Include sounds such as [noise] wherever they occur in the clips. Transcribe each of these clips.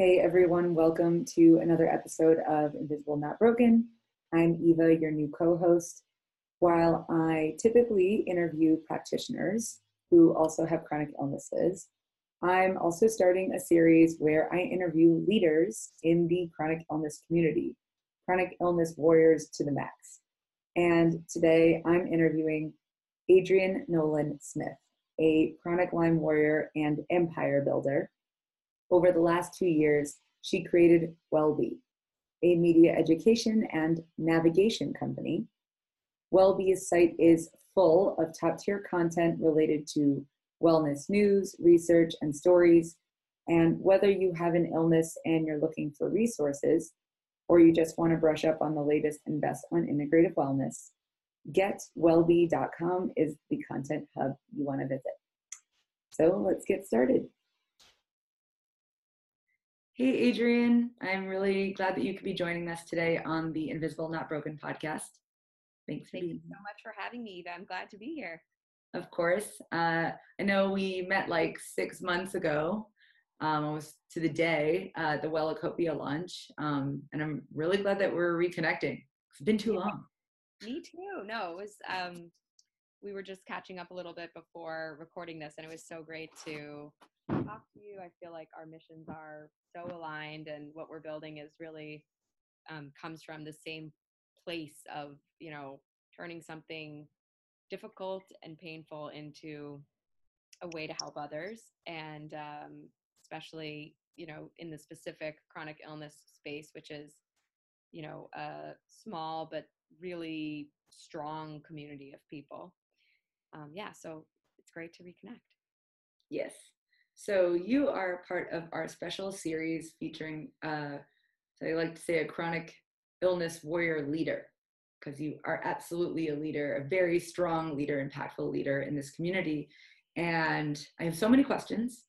Hey everyone, welcome to another episode of Invisible Not Broken. I'm Eva, your new co host. While I typically interview practitioners who also have chronic illnesses, I'm also starting a series where I interview leaders in the chronic illness community, chronic illness warriors to the max. And today I'm interviewing Adrienne Nolan Smith, a chronic Lyme warrior and empire builder over the last two years, she created Wellbe, a media education and navigation company. Wellbe's site is full of top tier content related to wellness news, research, and stories. And whether you have an illness and you're looking for resources, or you just want to brush up on the latest and best on integrative wellness, getwellbe.com is the content hub you want to visit. So let's get started. Hey, Adrienne. I'm really glad that you could be joining us today on the Invisible Not Broken podcast. Thanks. Thank you so much for having me, Eva. I'm glad to be here. Of course. Uh, I know we met like six months ago, um, almost to the day, uh, the Wellacopia launch. Um, and I'm really glad that we're reconnecting. It's been too long. Me too. No, it was, um, we were just catching up a little bit before recording this, and it was so great to talk to you. I feel like our missions are so aligned, and what we're building is really um, comes from the same place of you know turning something difficult and painful into a way to help others, and um, especially you know in the specific chronic illness space, which is you know a small but really strong community of people. Um, yeah, so it's great to reconnect. Yes, so you are part of our special series featuring, uh, I like to say, a chronic illness warrior leader, because you are absolutely a leader, a very strong leader, impactful leader in this community. And I have so many questions,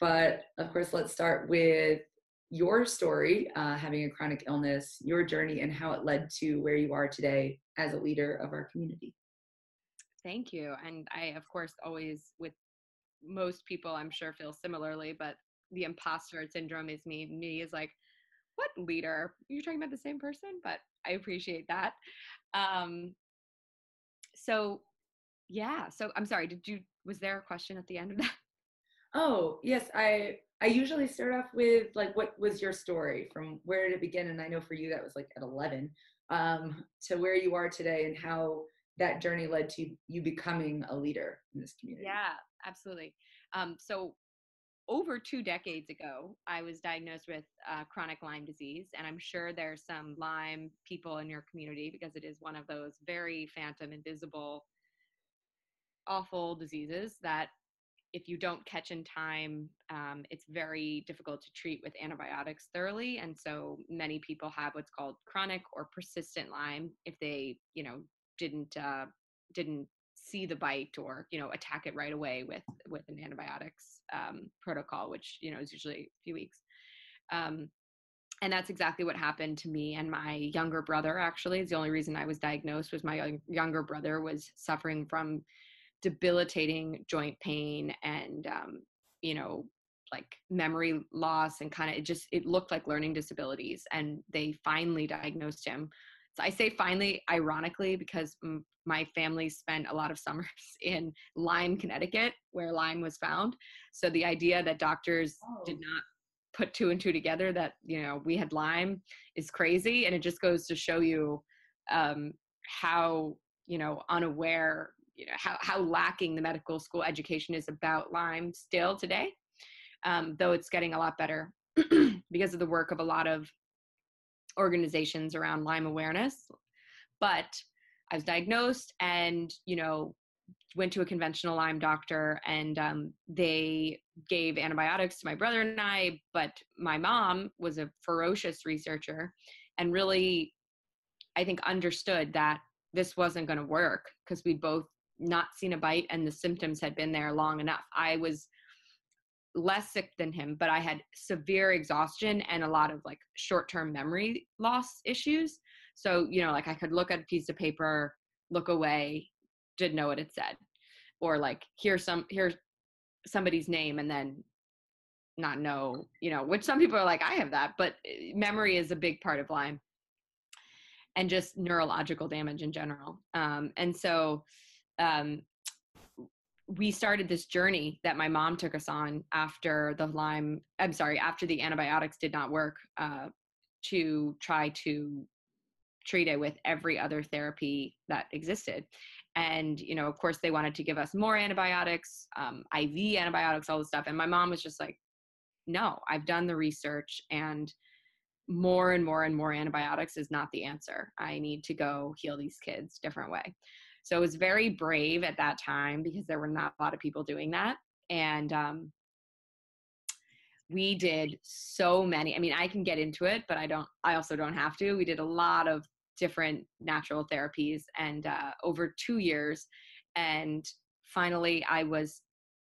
but of course, let's start with your story, uh, having a chronic illness, your journey, and how it led to where you are today as a leader of our community. Thank you. And I, of course, always with most people I'm sure feel similarly, but the imposter syndrome is me. Me is like, what leader? You're talking about the same person, but I appreciate that. Um, so yeah, so I'm sorry, did you was there a question at the end of that? Oh, yes, I I usually start off with like what was your story from where did it begin? And I know for you that was like at 11 um, to where you are today and how that journey led to you becoming a leader in this community. Yeah, absolutely. Um, so over two decades ago, I was diagnosed with uh, chronic Lyme disease, and I'm sure there's some Lyme people in your community because it is one of those very phantom, invisible, awful diseases that if you don't catch in time, um, it's very difficult to treat with antibiotics thoroughly. And so many people have what's called chronic or persistent Lyme if they, you know, didn't uh, didn't see the bite or you know attack it right away with with an antibiotics um, protocol which you know is usually a few weeks. Um, and that's exactly what happened to me and my younger brother actually. Is the only reason i was diagnosed was my younger brother was suffering from debilitating joint pain and um, you know like memory loss and kind of it just it looked like learning disabilities and they finally diagnosed him so I say finally, ironically, because m- my family spent a lot of [laughs] summers in Lyme, Connecticut, where Lyme was found. So the idea that doctors oh. did not put two and two together that you know we had Lyme is crazy, and it just goes to show you um, how you know unaware you know how, how lacking the medical school education is about lyme still today um, though it's getting a lot better [clears throat] because of the work of a lot of organizations around Lyme awareness. But I was diagnosed and, you know, went to a conventional Lyme doctor and um, they gave antibiotics to my brother and I. But my mom was a ferocious researcher and really, I think, understood that this wasn't going to work because we'd both not seen a bite and the symptoms had been there long enough. I was less sick than him, but I had severe exhaustion and a lot of like short term memory loss issues. So, you know, like I could look at a piece of paper, look away, didn't know what it said, or like hear some, hear somebody's name and then not know, you know, which some people are like, I have that, but eh, memory is a big part of Lyme and just neurological damage in general. Um, and so um, we started this journey that my mom took us on after the Lyme, I'm sorry, after the antibiotics did not work uh, to try to treat it with every other therapy that existed. And, you know, of course, they wanted to give us more antibiotics, um, IV antibiotics, all this stuff. And my mom was just like, no, I've done the research and more and more and more antibiotics is not the answer. I need to go heal these kids different way. So it was very brave at that time because there were not a lot of people doing that. And um, we did so many. I mean, I can get into it, but I don't, I also don't have to. We did a lot of different natural therapies and uh, over two years. And finally, I was,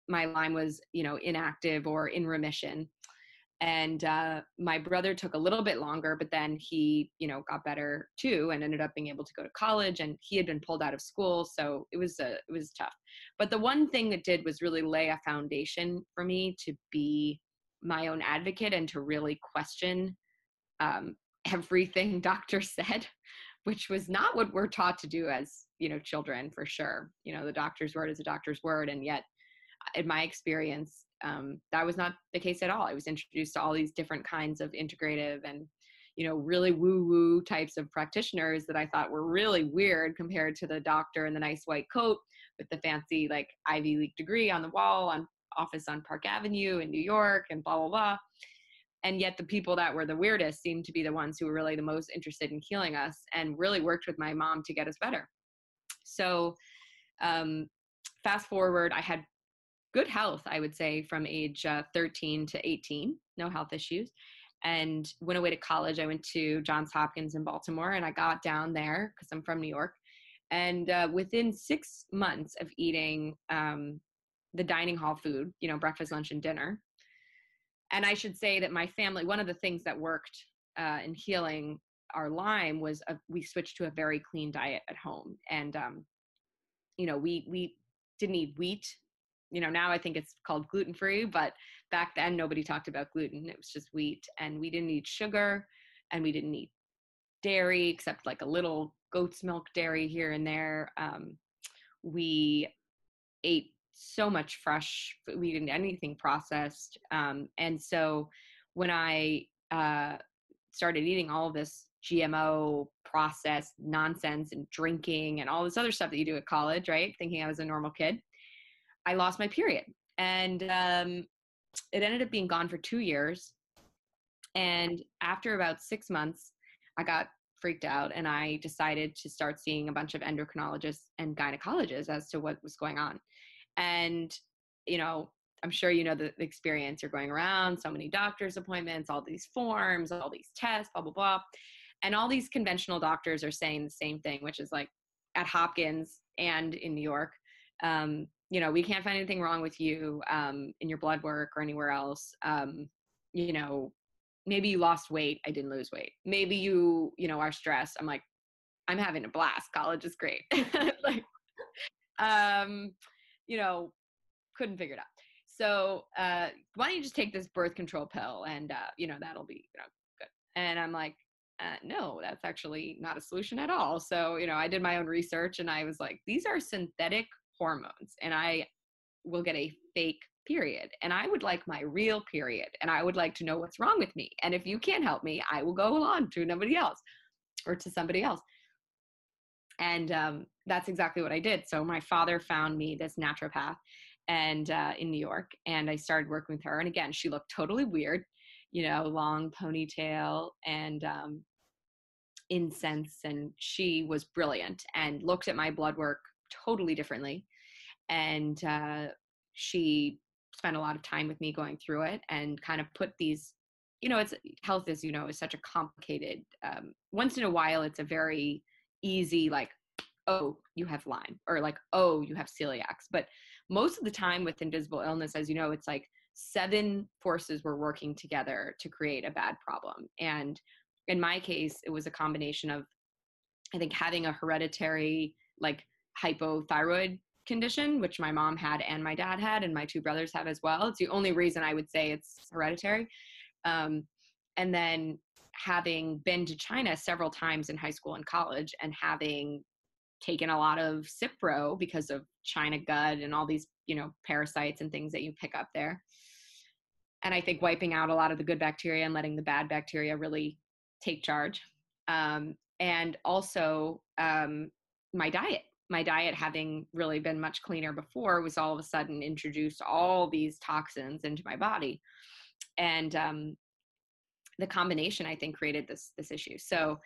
my Lyme was, you know, inactive or in remission and uh, my brother took a little bit longer but then he you know got better too and ended up being able to go to college and he had been pulled out of school so it was a, it was tough. But the one thing that did was really lay a foundation for me to be my own advocate and to really question um, everything [laughs] doctor said which was not what we're taught to do as you know children for sure. You know the doctor's word is a doctor's word and yet in my experience um, that was not the case at all. I was introduced to all these different kinds of integrative and you know really woo woo types of practitioners that I thought were really weird compared to the doctor in the nice white coat with the fancy like Ivy League degree on the wall on office on Park Avenue in New York and blah blah blah. And yet the people that were the weirdest seemed to be the ones who were really the most interested in healing us and really worked with my mom to get us better. So um, fast forward, I had good health, I would say, from age uh, 13 to 18, no health issues. And went away to college. I went to Johns Hopkins in Baltimore and I got down there because I'm from New York. And uh, within six months of eating um, the dining hall food, you know, breakfast, lunch, and dinner, and I should say that my family, one of the things that worked uh, in healing our Lyme was a, we switched to a very clean diet at home. And, um, you know, we, we didn't eat wheat you know now i think it's called gluten free but back then nobody talked about gluten. It was just wheat and we didn't eat sugar and we didn't eat dairy except like a little goat's milk dairy here and there. Um, we ate so much fresh we didn't anything processed. Um, and so when i uh, started eating all this gmo processed nonsense and drinking and all this other stuff that you do at college right? Thinking i was a normal kid I lost my period. And um, it ended up being gone for two years. And after about six months, I got freaked out and I decided to start seeing a bunch of endocrinologists and gynecologists as to what was going on. And, you know, I'm sure you know the, experience. You're going around, so many doctor's appointments, all these forms, all these tests, blah, blah, blah. And all these conventional doctors are saying the same thing, which is like at Hopkins and in New York, um, you know, we can't find anything wrong with you um, in your blood work or anywhere else. Um, you know, maybe you lost weight. I didn't lose weight. Maybe you, you know, are stressed. I'm like, I'm having a blast. College is great. [laughs] like, um, you know, couldn't figure it out. So uh, why don't you just take this birth control pill and uh, you know that'll be you know good. And I'm like, uh, no, that's actually not a solution at all. So you know, I did my own research and I was like, these are synthetic hormones and I will get a fake period. And I would like my real period. And I would like to know what's wrong with me. And if you can't help me, I will go on to nobody else or to somebody else. And um, that's exactly what I did. So my father found me this naturopath and uh, in New York, and I started working with her. And again, she looked totally weird, you know, long ponytail and um, incense, and she was brilliant and looked at my blood work totally differently and uh, she spent a lot of time with me going through it and kind of put these you know it's health as you know is such a complicated um, once in a while it's a very easy like oh you have lyme or like oh you have celiacs but most of the time with invisible illness as you know it's like seven forces were working together to create a bad problem and in my case it was a combination of i think having a hereditary like hypothyroid condition, which my mom had and my dad had, and my two brothers have as well. It's the only reason I would say it's hereditary. Um, and then having been to China several times in high school and college, and having taken a lot of Cipro because of China gut and all these, you know, parasites and things that you pick up there. And I think wiping out a lot of the good bacteria and letting the bad bacteria really take charge. Um, and also um, my diet my diet having really been much cleaner before was all of a sudden introduced all these toxins into my body. And um, the combination i think created this this issue. So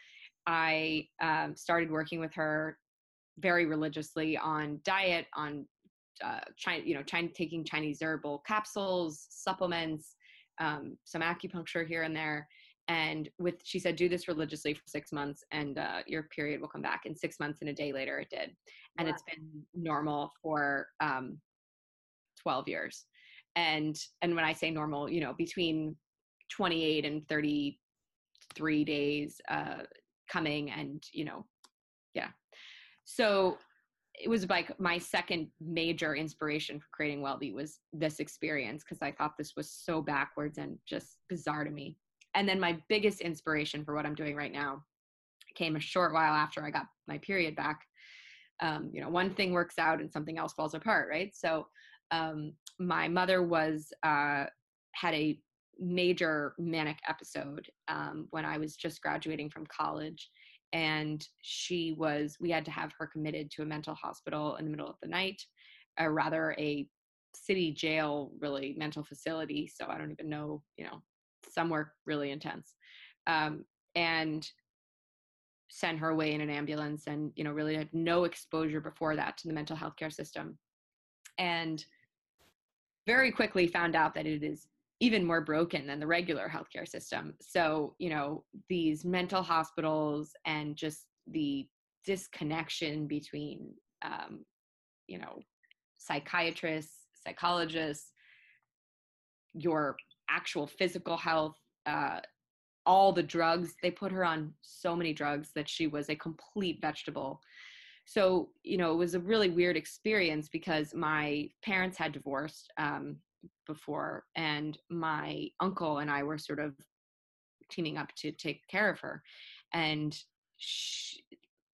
i um, started working with her very religiously on diet on uh, China, you know, China, taking Chinese herbal capsules, supplements, um, some acupuncture here and there, and with she said do this religiously for six months and uh, your period will come back in six months and a day later it did. And wow. it's been normal for um, 12 years. And and when i say normal you know between 28 and 33 days uh, coming and you know yeah. So it was like my second major inspiration for creating Wellbe was this experience because I thought this was so backwards and just bizarre to me and then my biggest inspiration for what i'm doing right now came a short while after i got my period back. Um, you know one thing works out and something else falls apart right? So um, my mother was uh, had a major manic episode um, when i was just graduating from college and she was we had to have her committed to a mental hospital in the middle of the night or rather a city jail really mental facility so i don't even know you know somewhere really intense um, and send her away in an ambulance and you know really had no exposure before that to the mental health care system and very quickly found out that it is even more broken than the regular healthcare system. So you know these mental hospitals and just the disconnection between um, you know psychiatrists psychologists your actual physical health, uh, all the drugs. They put her on so many drugs that she was a complete vegetable. So, you know, it was a really weird experience because my parents had divorced um, before, and my uncle and I were sort of teaming up to take care of her. And she,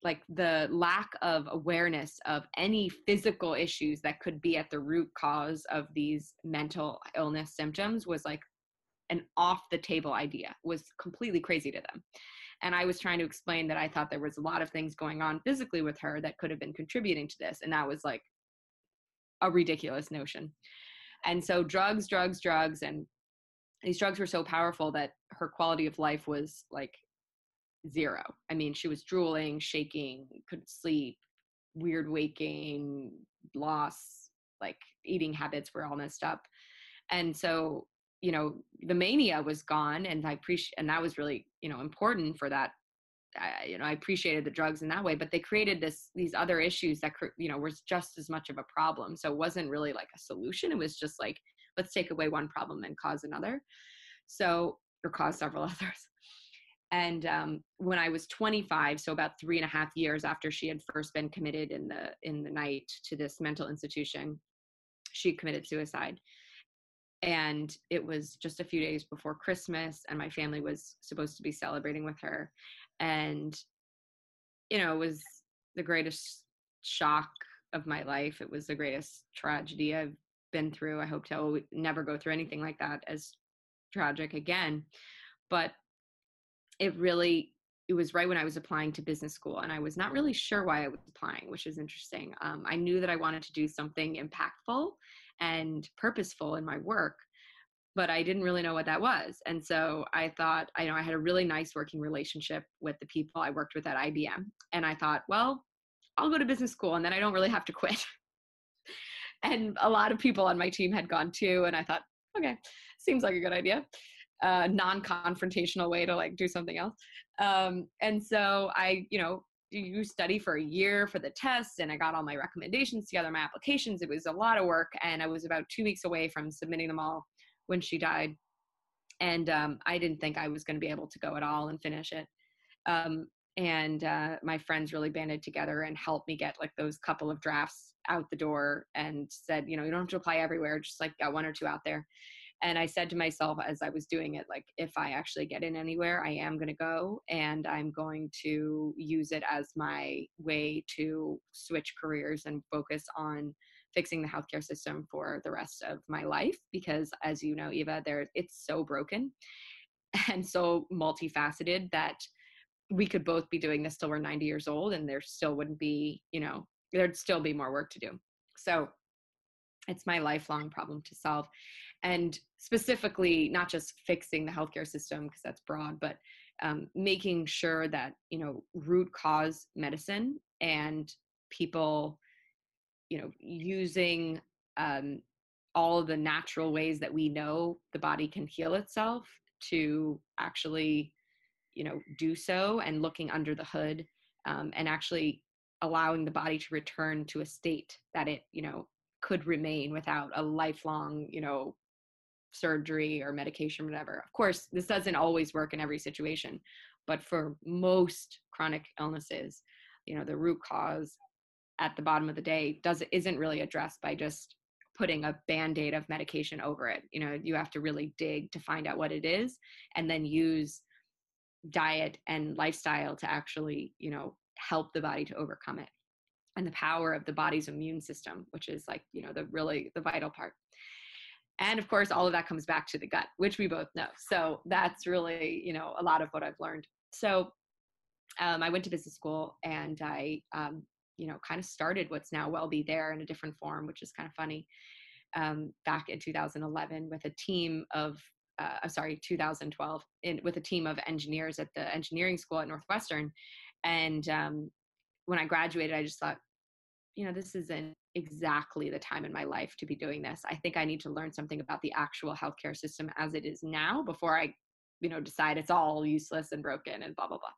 like the lack of awareness of any physical issues that could be at the root cause of these mental illness symptoms was like an off the table idea was completely crazy to them. And i was trying to explain that i thought there was a lot of things going on physically with her that could have been contributing to this and that was like a ridiculous notion. And so drugs drugs drugs and these drugs were so powerful that her quality of life was like zero. I mean, she was drooling, shaking, couldn't sleep, weird waking, loss, like eating habits were all messed up. And so, you know, the mania was gone and I appreciate, and that was really, you know, important for that. I, you know, I appreciated the drugs in that way, but they created this, these other issues that, you know, was just as much of a problem. So it wasn't really like a solution. It was just like, let's take away one problem and cause another. So, or cause several [laughs] others. And um, when I was 25, so about three and a half years after she had first been committed in the in the night to this mental institution, she committed suicide. And it was just a few days before Christmas, and my family was supposed to be celebrating with her. And you know, it was the greatest shock of my life. It was the greatest tragedy I've been through. I hope to never go through anything like that as tragic again. But it really it was right when I was applying to business school, and I was not really sure why I was applying, which is interesting. Um, I knew that I wanted to do something impactful and purposeful in my work, but I didn't really know what that was. And so I thought, I know I had a really nice working relationship with the people I worked with at IBM, and I thought, well, I'll go to business school, and then I don't really have to [laughs] quit. and a lot of people on my team had gone too, and I thought, okay, seems like a good idea uh, non-confrontational way to like do something else. Um, and so I, you know, you study for a year for the test and I got all my recommendations together, my applications. It was a lot of work and I was about two weeks away from submitting them all when she died. And um, I didn't think I was going to be able to go at all and finish it. Um, and uh, my friends really banded together and helped me get like those couple of drafts out the door and said you know you don't have to apply everywhere just like got one or two out there and i said to myself as i was doing it like if i actually get in anywhere i am going to go and i'm going to use it as my way to switch careers and focus on fixing the healthcare system for the rest of my life. Because as you know eva there it's so broken [laughs] and so multifaceted that we could both be doing this till we're 90 years old and there still wouldn't be you know there'd still be more work to do. So it's my lifelong problem to solve and specifically not just fixing the healthcare system because that's broad but um, making sure that you know root cause medicine and people you know using um, all the natural ways that we know the body can heal itself to actually you know do so and looking under the hood um, and actually allowing the body to return to a state that it you know could remain without a lifelong you know surgery or medication whatever. Of course this doesn't always work in every situation but for most chronic illnesses you know the root cause at the bottom of the day does isn't really addressed by just putting a band-aid of medication over it. You know you have to really dig to find out what it is and then use diet and lifestyle to actually you know help the body to overcome it. And the power of the body's immune system which is like you know the really the vital part and of course all of that comes back to the gut which we both know. So that's really you know a lot of what i've learned. So um, i went to business school and i um, you know kind of started what's now WellBe there in a different form which is kind of funny. Um, back in 2011 with a team of uh, sorry 2012 in, with a team of engineers at the engineering school at northwestern. And um, when i graduated i just thought you know this isn't exactly the time in my life to be doing this i think i need to learn something about the actual healthcare system as it is now before i you know decide it's all useless and broken and blah blah blah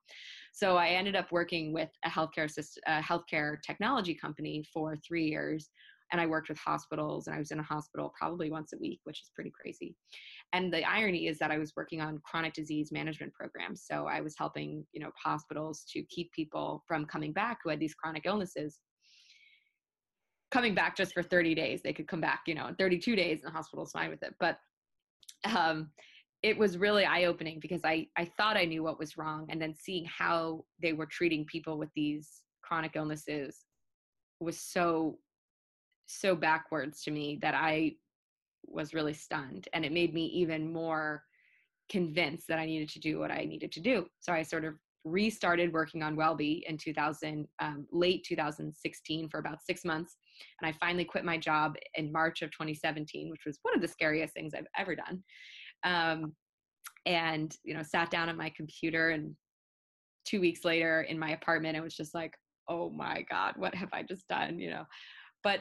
so i ended up working with a healthcare system a healthcare technology company for three years and I worked with hospitals and I was in a hospital probably once a week, which is pretty crazy. And the irony is that I was working on chronic disease management programs. So I was helping, you know, hospitals to keep people from coming back who had these chronic illnesses coming back just for 30 days. They could come back, you know, in 32 days and the hospital's fine with it. But um, it was really eye opening because I, I thought I knew what was wrong. And then seeing how they were treating people with these chronic illnesses was so so backwards to me that I was really stunned. And it made me even more convinced that I needed to do what I needed to do. So I sort of restarted working on WellBe in 2000, um, late 2016 for about six months. And I finally quit my job in March of 2017, which was one of the scariest things I've ever done. Um, and, you know, sat down at my computer and two weeks later in my apartment, it was just like, oh my God, what have I just done? You know, but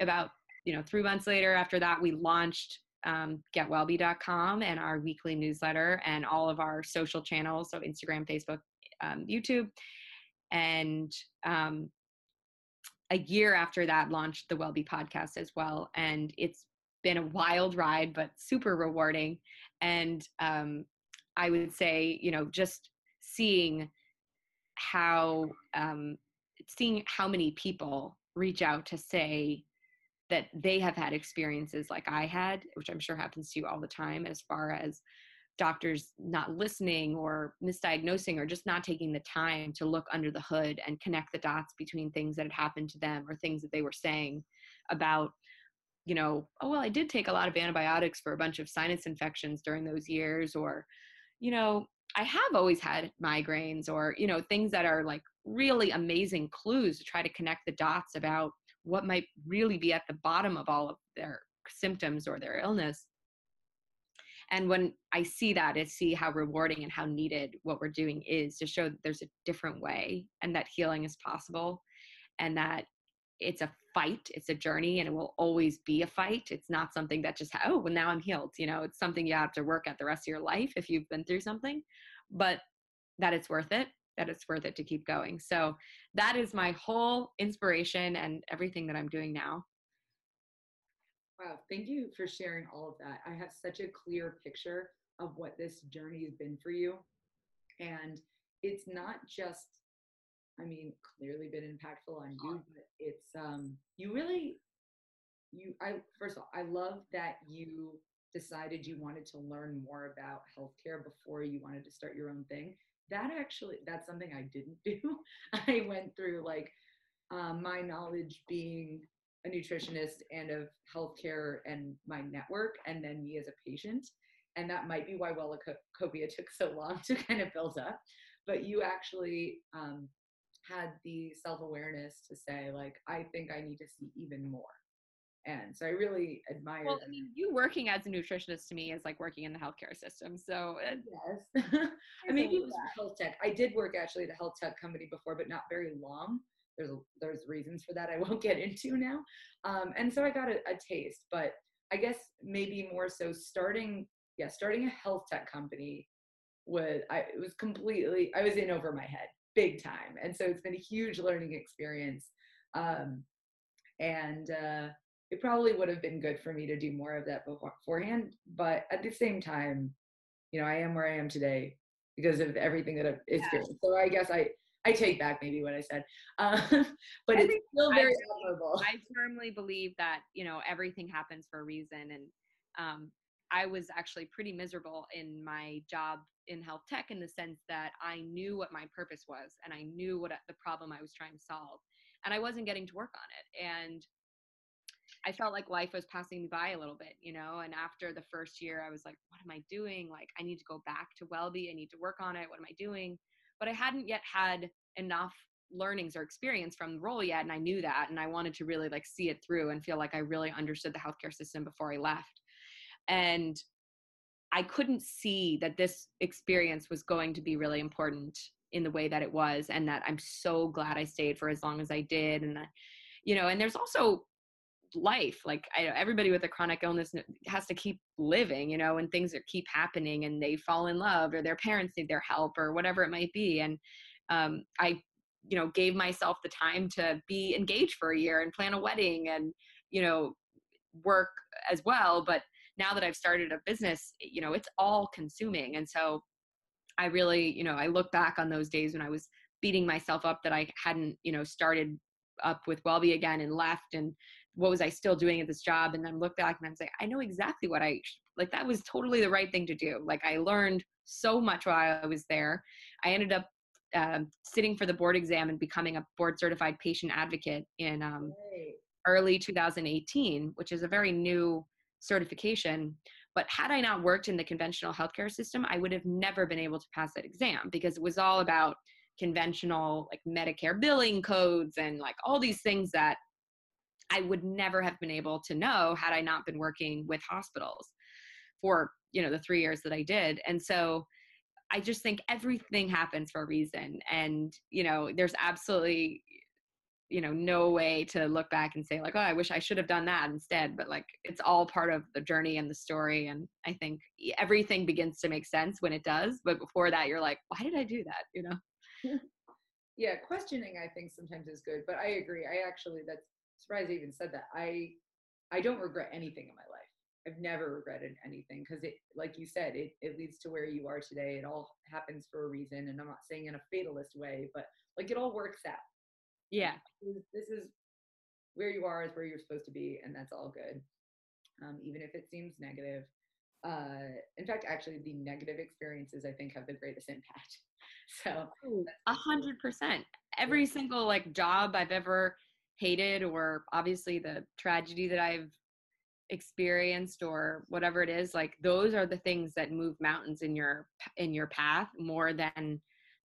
about you know three months later after that we launched um, getwellbe.com and our weekly newsletter and all of our social channels so instagram facebook um, youtube. And um, a year after that launched the WellBe podcast as well and it's been a wild ride but super rewarding. And um, i would say you know just seeing how um, seeing how many people reach out to say that they have had experiences like I had, which I'm sure happens to you all the time, as far as doctors not listening or misdiagnosing or just not taking the time to look under the hood and connect the dots between things that had happened to them or things that they were saying about you know oh well i did take a lot of antibiotics for a bunch of sinus infections during those years or you know i have always had migraines or you know things that are like really amazing clues to try to connect the dots about what might really be at the bottom of all of their symptoms or their illness. And when i see that i see how rewarding and how needed what we're doing is to show that there's a different way and that healing is possible and that it's a fight it's a journey and it will always be a fight. It's not something that just oh well now i'm healed you know? It's something you have to work at the rest of your life if you've been through something but that it's worth it that it's worth it to keep going. So that is my whole inspiration and everything that I'm doing now. Wow, thank you for sharing all of that. I have such a clear picture of what this journey has been for you. And it's not just i mean clearly been impactful on you but it's um you really you i first of all i love that you decided you wanted to learn more about healthcare before you wanted to start your own thing that actually that's something i didn't [laughs] do. I went through like um, my knowledge being a nutritionist and of healthcare and my network and then me as a patient. And that might be why Wellacopia took so long [laughs] to kind of build up. But you actually um, had the self-awareness to say like i think i need to see even more and so i really admire well i mean you working as a nutritionist to me is like working in the healthcare system so yes. [laughs] [laughs] I mean it was health tech. I did work actually at a health tech company before but not very long. There's there's reasons for that i [laughs] won't get into now. Um, and so i got a, a taste but i guess maybe more so starting yeah starting a health tech company was i it was completely i was in over my head big time. And so it's been a huge learning experience um, and uh, it probably would have been good for me to do more of that beforehand but at the same time you know i am where i am today because of everything that i've experienced yeah. so i guess i I take back maybe what I said, uh, [laughs] but I it's still very I, admirable. I firmly believe that you know everything happens for a reason, and um, I was actually pretty miserable in my job in health tech in the sense that I knew what my purpose was and I knew what the problem I was trying to solve, and I wasn't getting to work on it, and I felt like life was passing me by a little bit, you know. And after the first year, I was like, "What am I doing? Like, I need to go back to WellBe. I need to work on it. What am I doing?" but I hadn't yet had enough learnings or experience from the role yet and I knew that and I wanted to really like see it through and feel like I really understood the healthcare system before I left. And I couldn't see that this experience was going to be really important in the way that it was and that I'm so glad I stayed for as long as I did and that, you know and there's also life like I, everybody with a chronic illness has to keep living you know and things that keep happening and they fall in love or their parents need their help or whatever it might be and um, i you know gave myself the time to be engaged for a year and plan a wedding and you know work as well but now that i've started a business you know it's all consuming and so i really you know i look back on those days when i was beating myself up that i hadn't you know started up with WellBe again and left and what was I still doing at this job? And then look back and I'm like, I know exactly what I like. That was totally the right thing to do. Like I learned so much while I was there. I ended up uh, sitting for the board exam and becoming a board certified patient advocate in um, early 2018, which is a very new certification. But had I not worked in the conventional healthcare system, I would have never been able to pass that exam because it was all about conventional like Medicare billing codes and like all these things that I would never have been able to know had I not been working with hospitals for, you know, the 3 years that I did. And so I just think everything happens for a reason. And, you know, there's absolutely you know no way to look back and say like oh i wish i should have done that instead. But like it's all part of the journey and the story. And i think everything begins to make sense when it does. But before that you're like why did i do that? You know? [laughs] Yeah questioning i think sometimes is good. But i agree. I actually that's surprised I even said that. I I don't regret anything in my life. I've never regretted anything because it, like you said, it, it leads to where you are today. It all happens for a reason. And I'm not saying in a fatalist way, but like it all works out. Yeah. This is where you are is where you're supposed to be. And that's all good. Um, even if it seems negative. Uh, in fact, actually the negative experiences I think have the greatest impact. [laughs] So a hundred percent. Every single like job I've ever hated or obviously the tragedy that I've experienced or whatever it is like those are the things that move mountains in your in your path more than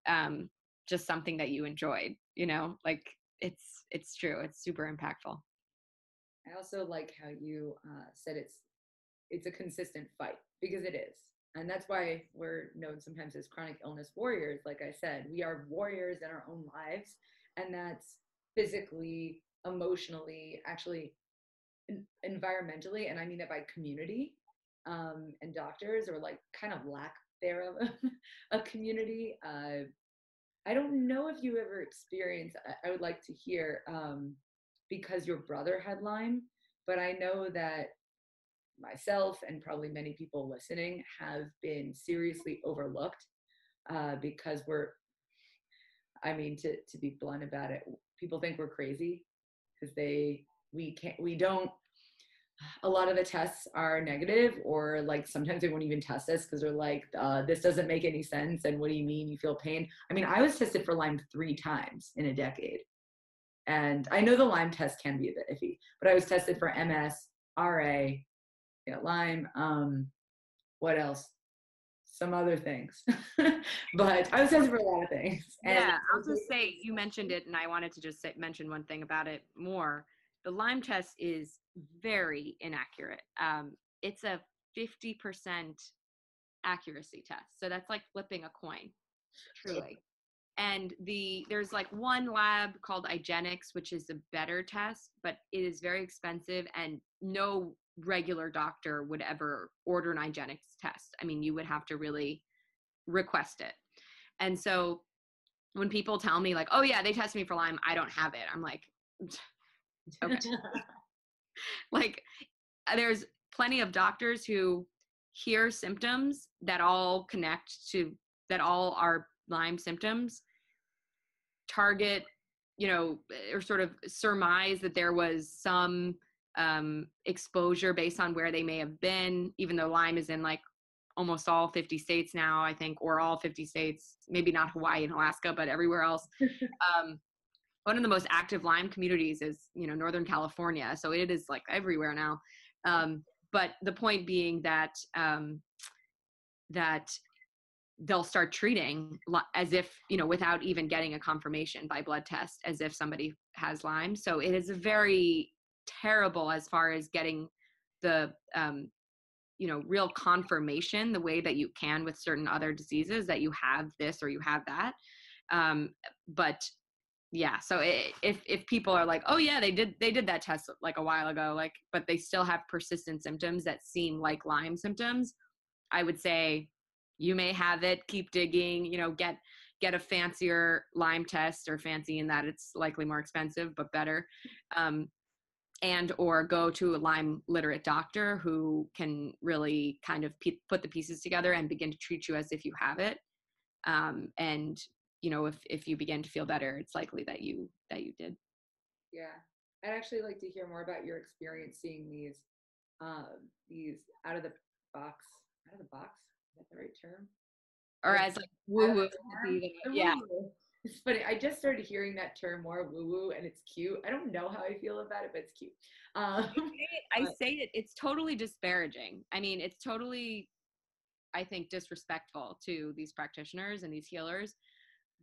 um just something that you enjoyed you know? Like it's it's true it's super impactful. I also like how you uh, said it's it's a consistent fight because it is and that's why we're known sometimes as chronic illness warriors like i said we are warriors in our own lives and that's physically, emotionally, actually environmentally, and I mean that by community um, and doctors or like kind of lack thereof [laughs] a community. Uh, I don't know if you ever experienced, I, I would like to hear um, because your brother had Lyme, but I know that myself and probably many people listening have been seriously overlooked uh, because we're I mean, to to be blunt about it, people think we're crazy because they we can't we don't a lot of the tests are negative or like sometimes they won't even test us because they're like uh, this doesn't make any sense and what do you mean you feel pain? I mean i was tested for lyme three times in a decade. And i know the lyme test can be a bit iffy but i was tested for ms ra yeah, lyme um what else some other things [laughs] but i was tested for a lot of things [laughs] yeah i'll just say you mentioned it and i wanted to just say, mention one thing about it more the lyme test is very inaccurate. Um, it's a 50% accuracy test. So that's like flipping a coin, truly. And the there's like one lab called IGeneX, which is a better test, but it is very expensive and no regular doctor would ever order an IGeneX test. I mean, you would have to really request it. And so when people tell me like, "Oh yeah, they tested me for Lyme, I don't have it." I'm like, [laughs] okay. [laughs] like there's plenty of doctors who hear symptoms that all connect to that all are Lyme symptoms target you know or sort of surmise that there was some um, exposure based on where they may have been even though lyme is in like almost all 50 states now i think or all 50 states maybe not hawaii and alaska but everywhere else [laughs] um, one of the most active Lyme communities is, you know, Northern California. So it is like everywhere now. Um, but the point being that um, that they'll start treating as if you know without even getting a confirmation by blood test as if somebody has lyme so it is a very terrible as far as getting the um, you know real confirmation the way that you can with certain other diseases that you have this or you have that. Um, but yeah so it, if if people are like oh yeah they did they did that test like a while ago like but they still have persistent symptoms that seem like lyme symptoms i would say you may have it keep digging you know get get a fancier lyme test or fancy in that it's likely more expensive but better. Um, and or go to a lyme literate doctor who can really kind of put the pieces together and begin to treat you as if you have it. Um, and you know if if you begin to feel better it's likely that you that you did. Yeah. I'd actually like to hear more about your experience seeing these um these out of the box out of the box is that the right term? Or as like woo woo yeah it's funny i just started hearing that term more woo woo and it's cute. I don't know how i feel about it but it's cute. Um, I say it it's totally disparaging. I mean it's totally i think disrespectful to these practitioners and these healers.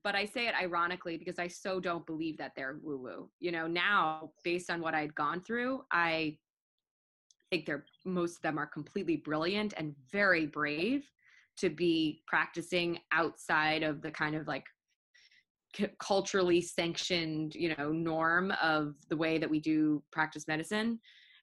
But I say it ironically because I so don't believe that they're woo woo. You know, now based on what I'd gone through, I think they're most of them are completely brilliant and very brave to be practicing outside of the kind of like culturally sanctioned, you know, norm of the way that we do practice medicine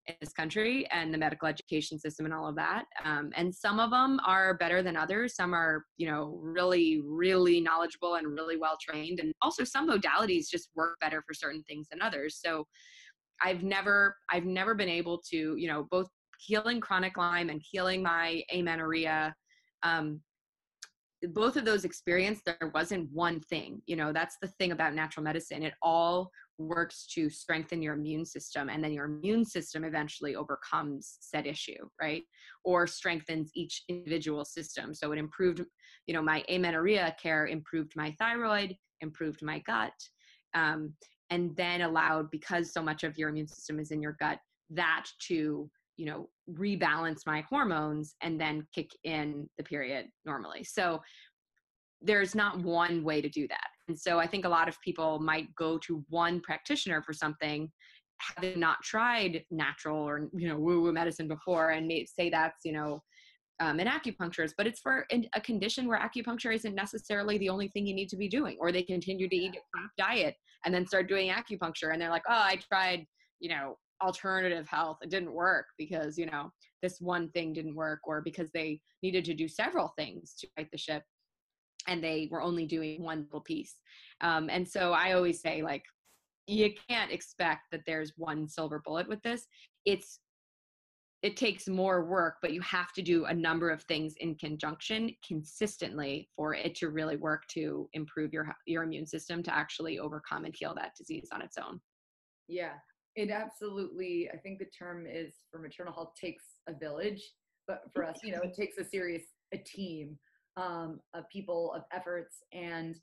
in this country and the medical education system and all of that. Um, and some of them are better than others. Some are, you know, really, really knowledgeable and really well trained. And also some modalities just work better for certain things than others. So I've never, I've never been able to, you know, both healing chronic Lyme and healing my amenorrhea um, both of those experience there wasn't one thing you know that's the thing about natural medicine. It all works to strengthen your immune system and then your immune system eventually overcomes said issue right? Or strengthens each individual system. So it improved you know my amenorrhea care improved my thyroid improved my gut um, and then allowed because so much of your immune system is in your gut that to you know rebalance my hormones and then kick in the period normally. So there's not one way to do that. And so i think a lot of people might go to one practitioner for something having not tried natural or you know woo woo medicine before and may say that's you know um, an acupuncturist, but it's for a condition where acupuncture isn't necessarily the only thing you need to be doing, or they continue to eat a crap diet and then start doing acupuncture, and they're like, oh, I tried, you know, alternative health it didn't work because you know this one thing didn't work or because they needed to do several things to right the ship and they were only doing one little piece. Um, and so i always say like you can't expect that there's one silver bullet with this. It's it takes more work, but you have to do a number of things in conjunction consistently for it to really work to improve your your immune system to actually overcome and heal that disease on its own. Yeah, it absolutely. I think the term is for maternal health takes a village, but for us, you know, it takes a serious a team um, of people of efforts, and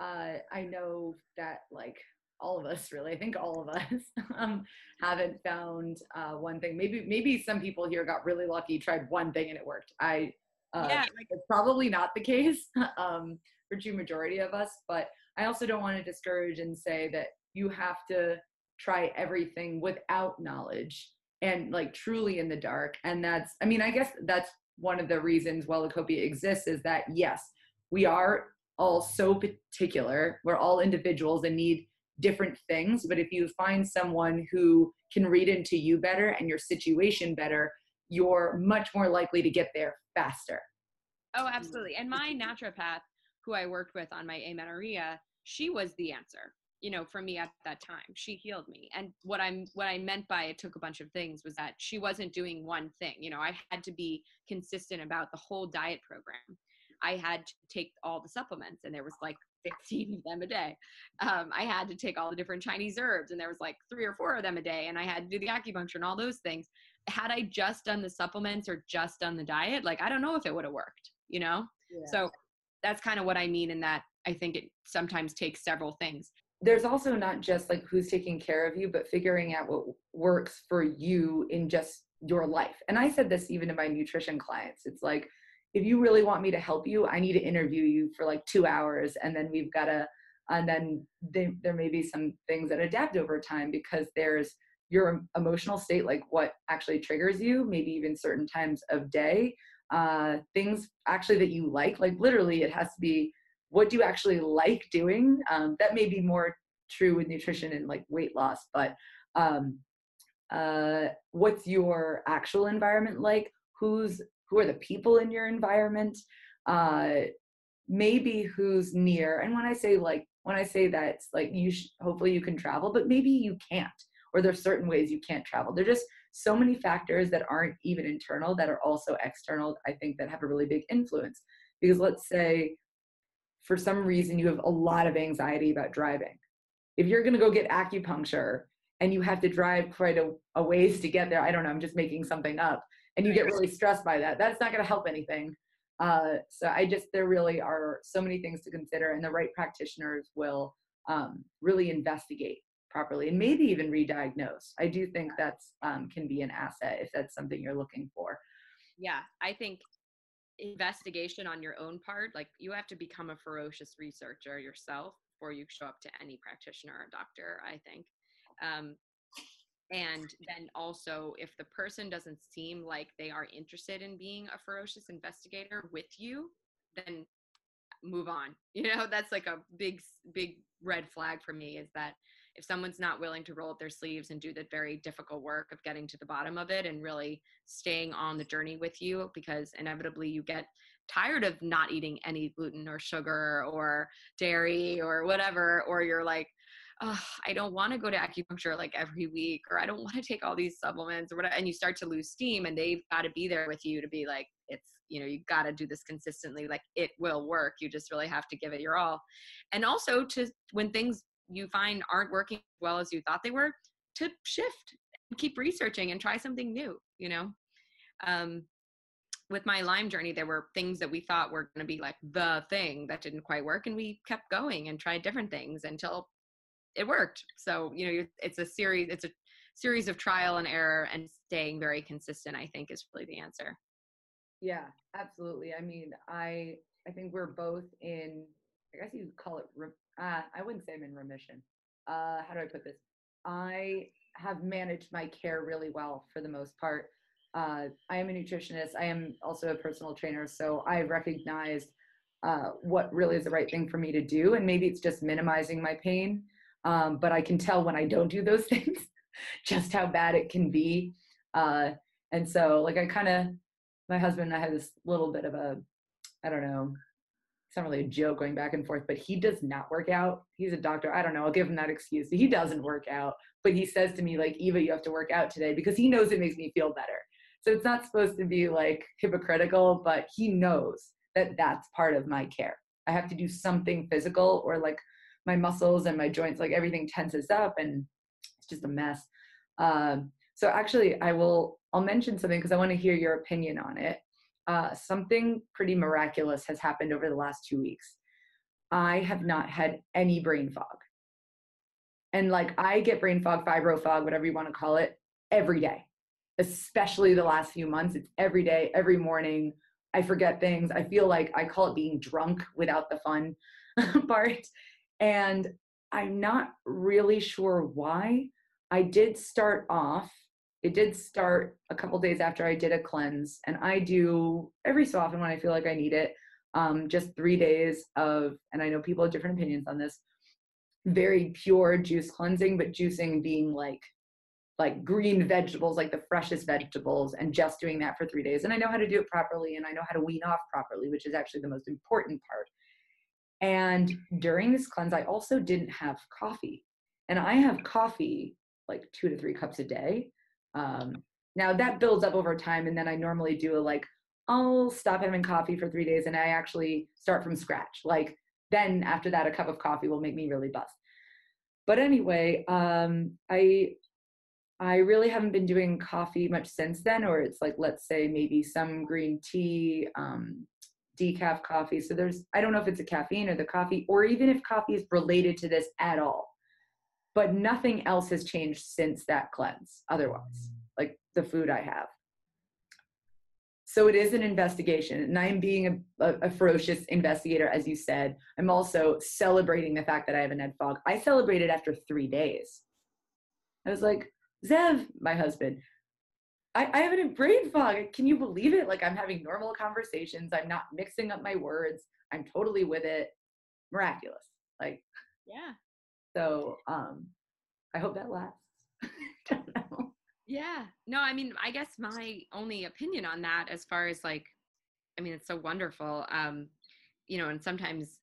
uh, I know that like all of us really i think all of us [laughs] um, haven't found uh, one thing maybe maybe some people here got really lucky tried one thing and it worked i uh, yeah, it's probably not the case [laughs] um, for true majority of us but i also don't want to discourage and say that you have to try everything without knowledge and like truly in the dark and that's i mean i guess that's one of the reasons wellacopia exists is that yes we are all so particular we're all individuals and need different things. But if you find someone who can read into you better and your situation better, you're much more likely to get there faster. Oh, absolutely. And my naturopath, who I worked with on my amenorrhea, she was the answer you know for me at that time she healed me and what i'm what i meant by it took a bunch of things was that she wasn't doing one thing you know i had to be consistent about the whole diet program i had to take all the supplements and there was like 15 of them a day. Um, I had to take all the different Chinese herbs, and there was like three or four of them a day, and I had to do the acupuncture and all those things. Had I just done the supplements or just done the diet, like I don't know if it would have worked, you know? Yeah. So that's kind of what I mean in that I think it sometimes takes several things. There's also not just like who's taking care of you, but figuring out what works for you in just your life. And I said this even to my nutrition clients. It's like, if you really want me to help you, I need to interview you for like two hours, and then we've got to, and then they, there may be some things that adapt over time because there's your emotional state, like what actually triggers you, maybe even certain times of day, uh, things actually that you like, like literally, it has to be what do you actually like doing. Um, that may be more true with nutrition and like weight loss, but um, uh, what's your actual environment like? Who's who are the people in your environment uh maybe who's near and when i say like when i say that it's like you sh- hopefully you can travel but maybe you can't or there's certain ways you can't travel there's just so many factors that aren't even internal that are also external i think that have a really big influence because let's say for some reason you have a lot of anxiety about driving. If you're going to go get acupuncture and you have to drive quite a, a ways to get there i don't know i'm just making something up and you get really stressed by that that's not going to help anything. Uh, so i just there really are so many things to consider and the right practitioners will um, really investigate properly and maybe even re-diagnose. I do think that's um, can be an asset if that's something you're looking for. Yeah i think investigation on your own part like you have to become a ferocious researcher yourself before you show up to any practitioner or doctor i think. Um, and then also if the person doesn't seem like they are interested in being a ferocious investigator with you then move on. [laughs] You know that's like a big big red flag for me is that if someone's not willing to roll up their sleeves and do the very difficult work of getting to the bottom of it and really staying on the journey with you because inevitably you get tired of not eating any gluten or sugar or dairy or whatever or you're like oh, I don't want to go to acupuncture like every week, or I don't want to take all these supplements or whatever. And you start to lose steam, and they've got to be there with you to be like, it's, you know, you got to do this consistently. Like it will work. You just really have to give it your all. And also to when things you find aren't working as well as you thought they were, to shift and keep researching and try something new, you know? Um, with my Lyme journey, there were things that we thought were going to be like the thing that didn't quite work, and we kept going and tried different things until it worked. So, you know, it's a series, it's a series of trial and error and staying very consistent, I think is really the answer. Yeah, absolutely. I mean, I, I think we're both in, I guess you call it, uh, I wouldn't say I'm in remission. Uh, how do I put this? I have managed my care really well for the most part. Uh, I am a nutritionist. I am also a personal trainer. So I recognized uh, what really is the right thing for me to do. And maybe it's just minimizing my pain um, but I can tell when I don't do those [laughs] things just how bad it can be. Uh, and so, like, I kind of, my husband and I had this little bit of a, I don't know, not really a joke going back and forth, but he does not work out. He's a doctor. I don't know. I'll give him that excuse. He doesn't work out, but he says to me, like, Eva, you have to work out today because he knows it makes me feel better. So it's not supposed to be like hypocritical, but he knows that that's part of my care. I have to do something physical or like my muscles and my joints, like everything tenses up and it's just a mess. Um, so actually, I will, I'll mention something because I want to hear your opinion on it. Uh, something pretty miraculous has happened over the last two weeks. I have not had any brain fog. And like I get brain fog, fibro fog, whatever you want to call it, every day, especially the last few months. It's every day, every morning. I forget things. I feel like I call it being drunk without the fun [laughs] part. And I'm not really sure why. I did start off, it did start a couple days after I did a cleanse. And I do every so often when I feel like I need it, um, just three days of, and I know people have different opinions on this, very pure juice cleansing, but juicing being like like green vegetables, like the freshest vegetables, and just doing that for three days. And I know how to do it properly and I know how to wean off properly, which is actually the most important part. And during this cleanse, I also didn't have coffee. And I have coffee like two to three cups a day. Um, now that builds up over time. And then I normally do a like, I'll stop having coffee for three days and I actually start from scratch. Like, then after that, a cup of coffee will make me really bust. But anyway, um, I I really haven't been doing coffee much since then, or it's like, let's say, maybe some green tea, um, decaf coffee. So there's, I don't know if it's a caffeine or the coffee, or even if coffee is related to this at all. But nothing else has changed since that cleanse, otherwise, like the food I have. So it is an investigation, and I'm being a, a, a, ferocious investigator, as you said. I'm also celebrating the fact that I have an ed fog. I celebrated after three days. I was like, Zev, my husband, I, I have a brain fog. Can you believe it? Like I'm having normal conversations. I'm not mixing up my words. I'm totally with it. Miraculous. Like yeah. So um I hope that lasts. [laughs] yeah. No, I mean, I guess my only opinion on that as far as like I mean, it's so wonderful. Um, you know, and sometimes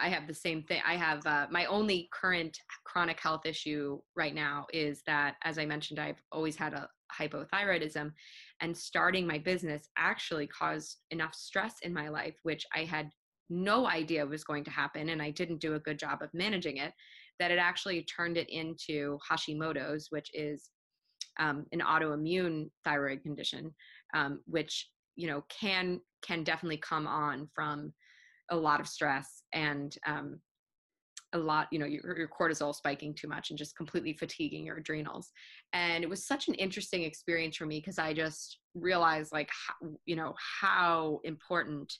I have the same thing. I have uh, my only current chronic health issue right now is that, as I mentioned, I've always had a hypothyroidism, and starting my business actually caused enough stress in my life, which I had no idea was going to happen, and I didn't do a good job of managing it. That it actually turned it into Hashimoto's, which is um, an autoimmune thyroid condition, um, which you know can can definitely come on from a lot of stress and um, a lot you know your, your, cortisol spiking too much and just completely fatiguing your adrenals and it was such an interesting experience for me because i just realized like how, you know how important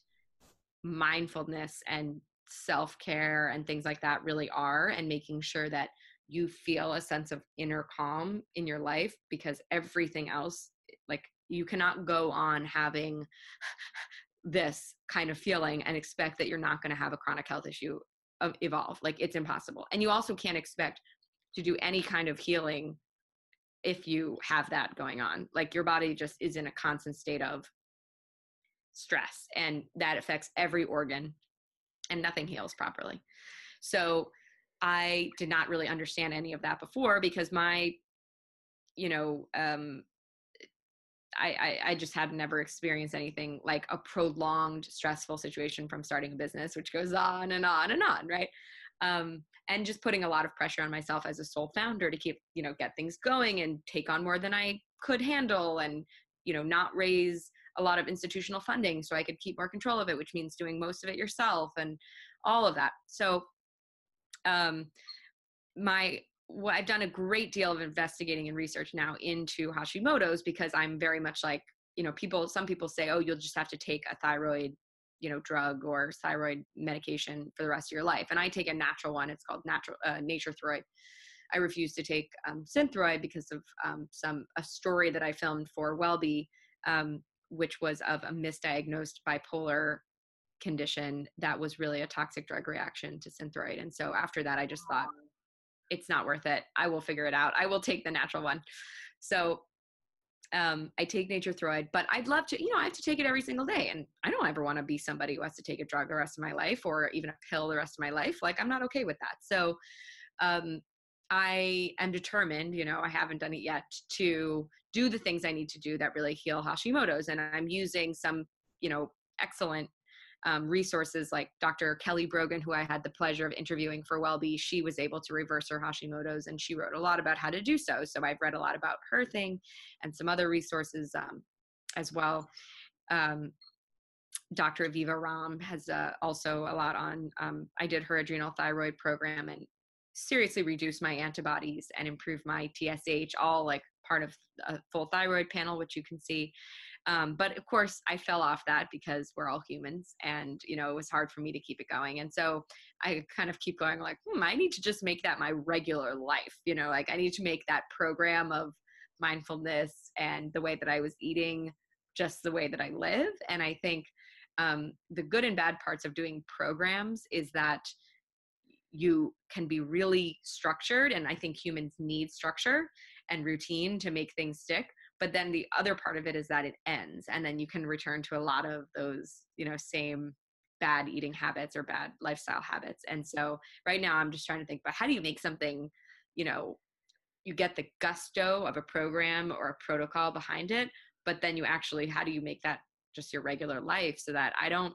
mindfulness and self-care and things like that really are and making sure that you feel a sense of inner calm in your life because everything else eh, like you cannot go on having [laughs] this kind of feeling and expect that you're not going to have a chronic health issue evolve like it's impossible. And you also can't expect to do any kind of healing if you have that going on. Like your body just is in a constant state of stress and that affects every organ and nothing heals properly so i did not really understand any of that before because my you know um I, I, just had never experienced anything like a prolonged stressful situation from starting a business, which goes on and on and on, right? Um, and just putting a lot of pressure on myself as a sole founder to keep, you know, get things going and take on more than I could handle, and you know, not raise a lot of institutional funding so I could keep more control of it, which means doing most of it yourself and all of that. So, um, my well, I've done a great deal of investigating and research now into Hashimoto's because I'm very much like, you know, people, some people say, oh, you'll just have to take a thyroid, you know, drug or thyroid medication for the rest of your life. And I take a natural one. It's called natural, uh, Nature Throid. I refuse to take um, Synthroid because of um, some, a story that I filmed for Wellbe, um, which was of a misdiagnosed bipolar condition that was really a toxic drug reaction to Synthroid. And so after that, I just thought, it's not worth it. I will figure it out. I will take the natural one. So um, I take Nature Throid, but I'd love to, you know, I have to take it every single day. And I don't ever want to be somebody who has to take a drug the rest of my life or even a pill the rest of my life. Like, I'm not okay with that. So, um, I am determined, you know, I haven't done it yet to do the things I need to do that really heal Hashimoto's. And I'm using some, you know, excellent um, resources like Dr. Kelly Brogan, who I had the pleasure of interviewing for WellBe. She was able to reverse her Hashimoto's and she wrote a lot about how to do so. So I've read a lot about her thing and some other resources um, as well. Um, Dr. Aviva Romm has uh, also a lot on. Um, I did her adrenal thyroid program and seriously reduce my antibodies and improve my TSH, all like part of a full thyroid panel, which you can see. Um, but of course, I fell off that because we're all humans, and you know it was hard for me to keep it going. And so I kind of keep going like, hmm, I need to just make that my regular life. You know, like I need to make that program of mindfulness and the way that I was eating just the way that I live. And I think um, the good and bad parts of doing programs is that you can be really structured and i think humans need structure and routine to make things stick but then the other part of it is that it ends and then you can return to a lot of those you know same bad eating habits or bad lifestyle habits. And so right now i'm just trying to think about how do you make something you know you get the gusto of a program or a protocol behind it but then you actually how do you make that just your regular life so that i don't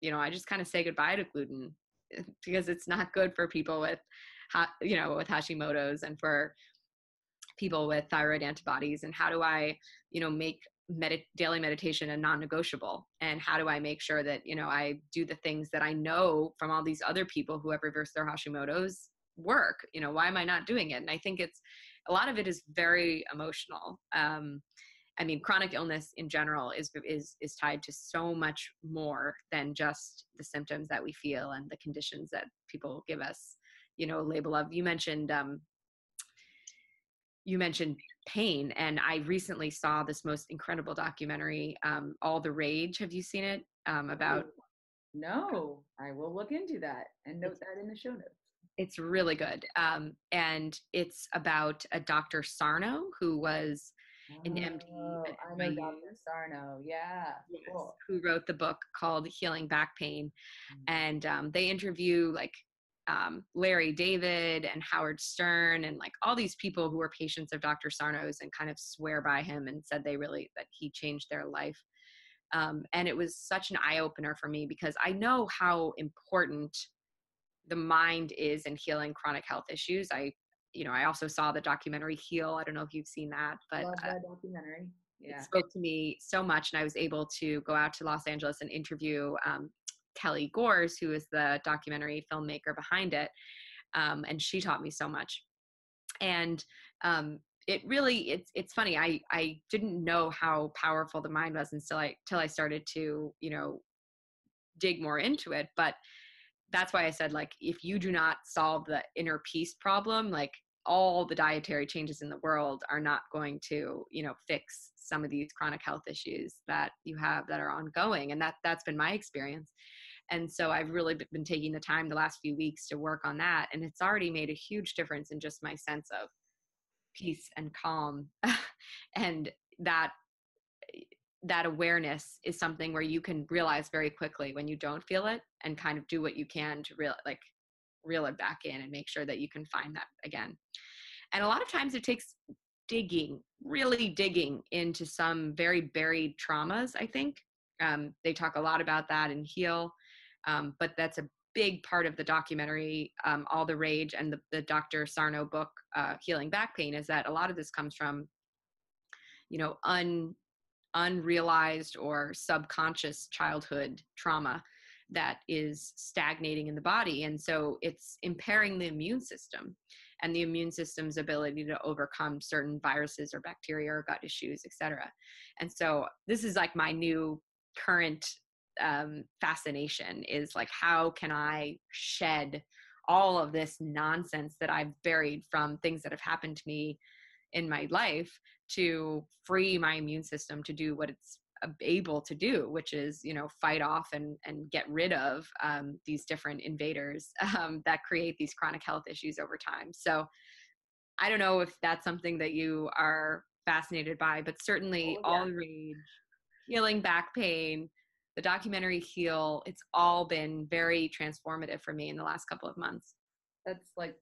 you know i just kind of say goodbye to gluten because it's not good for people with you know with hashimoto's and for people with thyroid antibodies. And how do i you know make med- daily meditation a non-negotiable? And how do i make sure that you know i do the things that i know from all these other people who have reversed their hashimoto's work? You know why am i not doing it? And i think it's a lot of it is very emotional. Um, I mean, chronic illness in general is is is tied to so much more than just the symptoms that we feel and the conditions that people give us, you know, a label of. You mentioned um, you mentioned pain, and I recently saw this most incredible documentary, um, All the Rage. Have you seen it? Um, about no, I will look into that and note that in the show notes. It's really good, um, and it's about a Dr. Sarno who was an MD. Oh, I know Dr. Sarno. Yeah. Yes, cool. Who wrote the book called Healing Back Pain. Mm-hmm. And um, they interview like um, Larry David and Howard Stern and like all these people who were patients of Dr. Sarno's and kind of swear by him and said they really, that he changed their life. Um, and it was such an eye opener for me because I know how important the mind is in healing chronic health issues. I you know, I also saw the documentary Heal. I don't know if you've seen that, but Love that uh, documentary. Yeah. It spoke to me so much, and I was able to go out to Los Angeles and interview um, Kelly Gores, who is the documentary filmmaker behind it, um, and she taught me so much. And um, it really, it's it's funny. I I didn't know how powerful the mind was until I till I started to you know dig more into it, but that's why I said like if you do not solve the inner peace problem, like all the dietary changes in the world are not going to, you know, fix some of these chronic health issues that you have that are ongoing. And that that's been my experience. And so I've really been taking the time the last few weeks to work on that. And it's already made a huge difference in just my sense of peace and calm. [laughs] and that eh, that awareness is something where you can realize very quickly when you don't feel it and kind of do what you can to real like reel it back in and make sure that you can find that again. And a lot of times it takes digging really digging into some very buried traumas i think. Um, they talk a lot about that in heal um, but that's a big part of the documentary um, all the rage and the, the dr sarno book uh, healing back pain is that a lot of this comes from you know un unrealized or subconscious childhood trauma that is stagnating in the body. And so it's impairing the immune system and the immune system's ability to overcome certain viruses or bacteria or gut issues, et cetera. And so this is like my new current um, fascination is like, how can I shed all of this nonsense that I've buried from things that have happened to me in my life to free my immune system to do what it's able to do which is you know fight off and and get rid of um, these different invaders [laughs] um, that create these chronic health issues over time so i don't know if that's something that you are fascinated by but certainly oh, yeah. all the rage healing back pain the documentary heal it's all been very transformative for me in the last couple of months that's like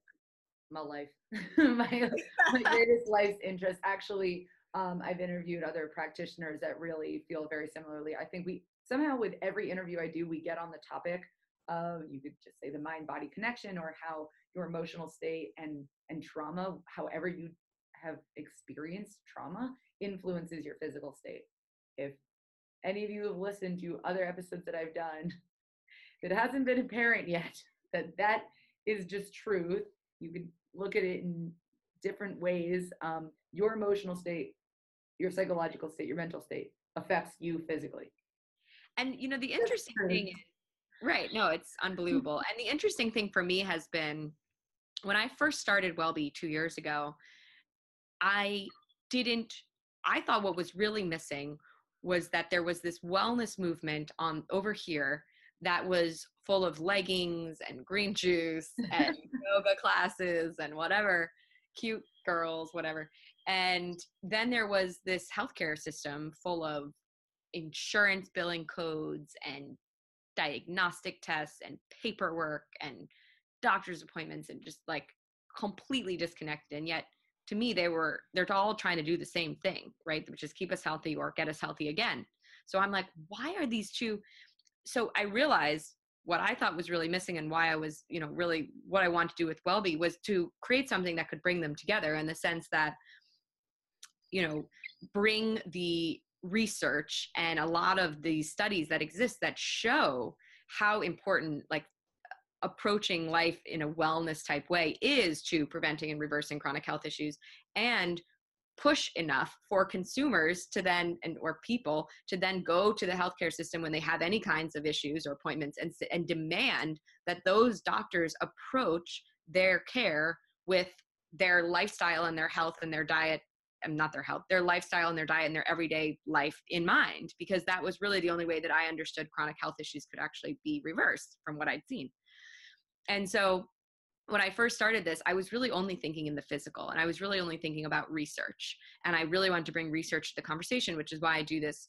my life, [laughs] my, my greatest life's interest. Actually, um, I've interviewed other practitioners that really feel very similarly. I think we somehow with every interview I do, we get on the topic of you could just say the mind body connection or how your emotional state and and trauma, however you have experienced trauma, influences your physical state. If any of you have listened to other episodes that I've done, [laughs] it hasn't been apparent yet that that is just truth. You could look at it in different ways. Um, your emotional state, your psychological state, your mental state affects you physically. And you know, the interesting thing, right? No, it's unbelievable. and the interesting thing for me has been when I first started Wellbe two years ago, I didn't. I thought what was really missing was that there was this wellness movement on over here that was full of leggings and green juice and [laughs] yoga classes and whatever cute girls whatever and then there was this healthcare system full of insurance billing codes and diagnostic tests and paperwork and doctor's appointments and just like completely disconnected. And yet to me they were they're all trying to do the same thing right? Which is keep us healthy or get us healthy again. So i'm like why are these two so i realized what i thought was really missing and why i was you know really what i wanted to do with wellbe was to create something that could bring them together in the sense that you know bring the research and a lot of the studies that exist that show how important like approaching life in a wellness type way is to preventing and reversing chronic health issues and push enough for consumers to then and or people to then go to the healthcare system when they have any kinds of issues or appointments and and demand that those doctors approach their care with their lifestyle and their health and their diet and not their health their lifestyle and their diet and their everyday life in mind because that was really the only way that i understood chronic health issues could actually be reversed from what i'd seen and so when I first started this, I was really only thinking in the physical and I was really only thinking about research. And I really wanted to bring research to the conversation, which is why I do this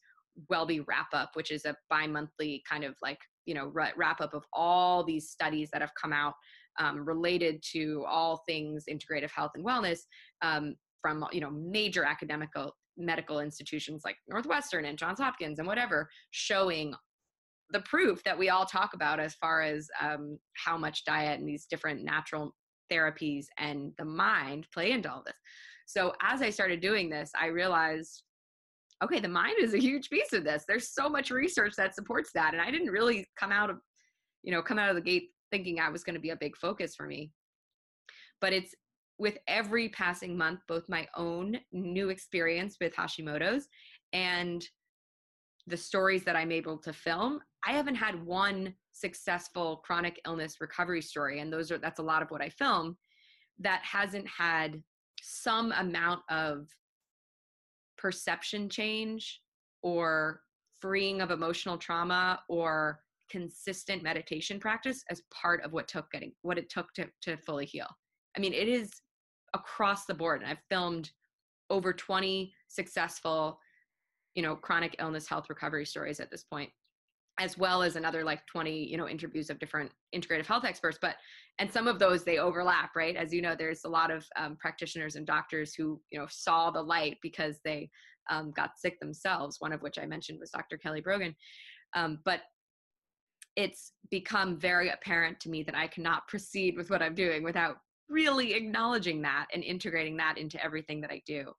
Wellbe wrap up, which is a bi monthly kind of like, you know, wrap up of all these studies that have come out um, related to all things integrative health and wellness um, from, you know, major academic medical institutions like Northwestern and Johns Hopkins and whatever, showing the proof that we all talk about as far as um, how much diet and these different natural therapies and the mind play into all this. So as I started doing this, I realized, okay, the mind is a huge piece of this. There's so much research that supports that, and I didn't really come out of, you know, come out of the gate thinking I was going to be a big focus for me. But it's with every passing month, both my own new experience with Hashimoto's and the stories that I'm able to film, I haven't had one successful chronic illness recovery story, and those are that's a lot of what I film that hasn't had some amount of perception change or freeing of emotional trauma or consistent meditation practice as part of what took getting what it took to, to fully heal. I mean, it is across the board. And I've filmed over 20 successful you know chronic illness health recovery stories at this point as well as another like 20 you know interviews of different integrative health experts. But and some of those they overlap right? As you know there's a lot of um, practitioners and doctors who you know saw the light because they um, got sick themselves one of which i mentioned was dr kelly brogan. Um, but it's become very apparent to me that i cannot proceed with what i'm doing without really acknowledging that and integrating that into everything that i do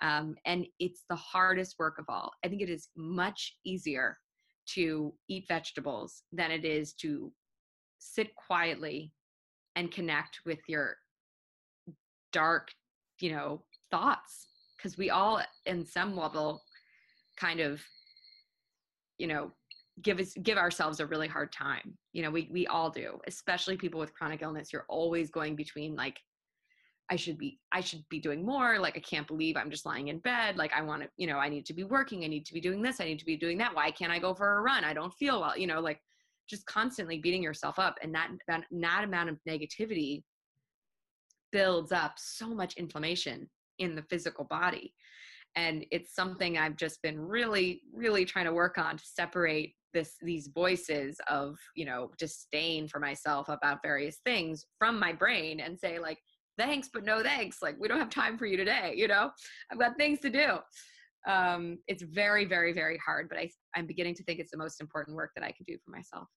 um, and it's the hardest work of all. I think it is much easier to eat vegetables than it is to sit quietly and connect with your dark, you know, thoughts. Because we all, in some level, kind of, you know, give us give ourselves a really hard time. You know, we we all do, especially people with chronic illness. You're always going between like I should be I should be doing more. Like I can't believe I'm just lying in bed. Like I want to you know I need to be working. I need to be doing this. I need to be doing that. Why can't I go for a run? I don't feel well. You know like just constantly beating yourself up. And that that, that amount of negativity builds up so much inflammation in the physical body. And it's something I've just been really really trying to work on to separate this these voices of you know disdain for myself about various things from my brain and say like thanks, but no thanks. Like, we don't have time for you today. You know, I've got things to do. Um, it's very, very, very hard, but I, I'm beginning to think it's the most important work that I can do for myself.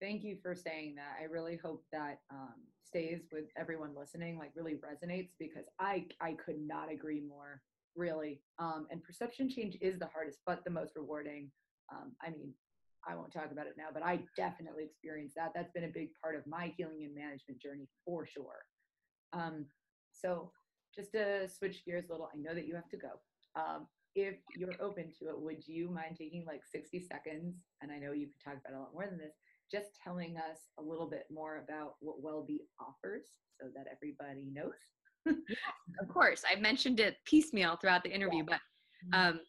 Thank you for saying that. I really hope that um, stays with everyone listening, like really resonates because I I could not agree more, really. Um, and perception change is the hardest, but the most rewarding. Um, I mean, I won't talk about it now, but I definitely experienced that. That's been a big part of my healing and management journey for sure. Um, so just to switch gears a little, I know that you have to go. Um, if you're open to it, would you mind taking like 60 seconds? And I know you could talk about a lot more than this, just telling us a little bit more about what WellBe offers so that everybody knows. of course, I mentioned it piecemeal throughout the interview, yeah. but mm-hmm. um,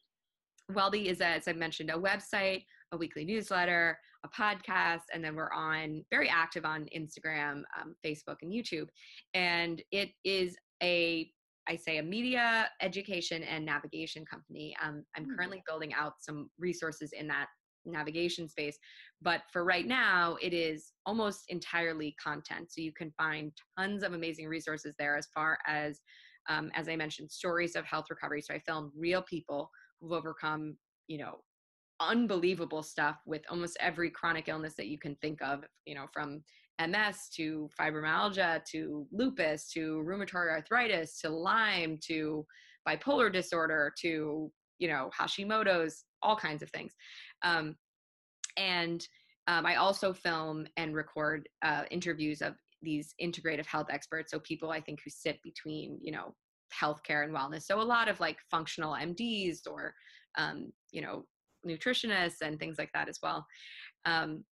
WellBe is, as I mentioned, a website, a weekly newsletter, a podcast, and then we're on very active on Instagram, um, Facebook, and YouTube. And it is a I say a media education and navigation company. Um, I'm hmm. currently building out some resources in that navigation space, but for right now, it is almost entirely content. So you can find tons of amazing resources there as far as, um, as I mentioned, stories of health recovery. So I film real people who've overcome, you know, unbelievable stuff with almost every chronic illness that you can think of, you know, from MS to fibromyalgia to lupus to rheumatoid arthritis to Lyme to bipolar disorder to, you know, Hashimoto's, all kinds of things. Um, and um, I also film and record uh, interviews of these integrative health experts. So people I think who sit between, you know, healthcare and wellness. So a lot of like functional MDs or, um, you know, nutritionists and things like that as well. Um,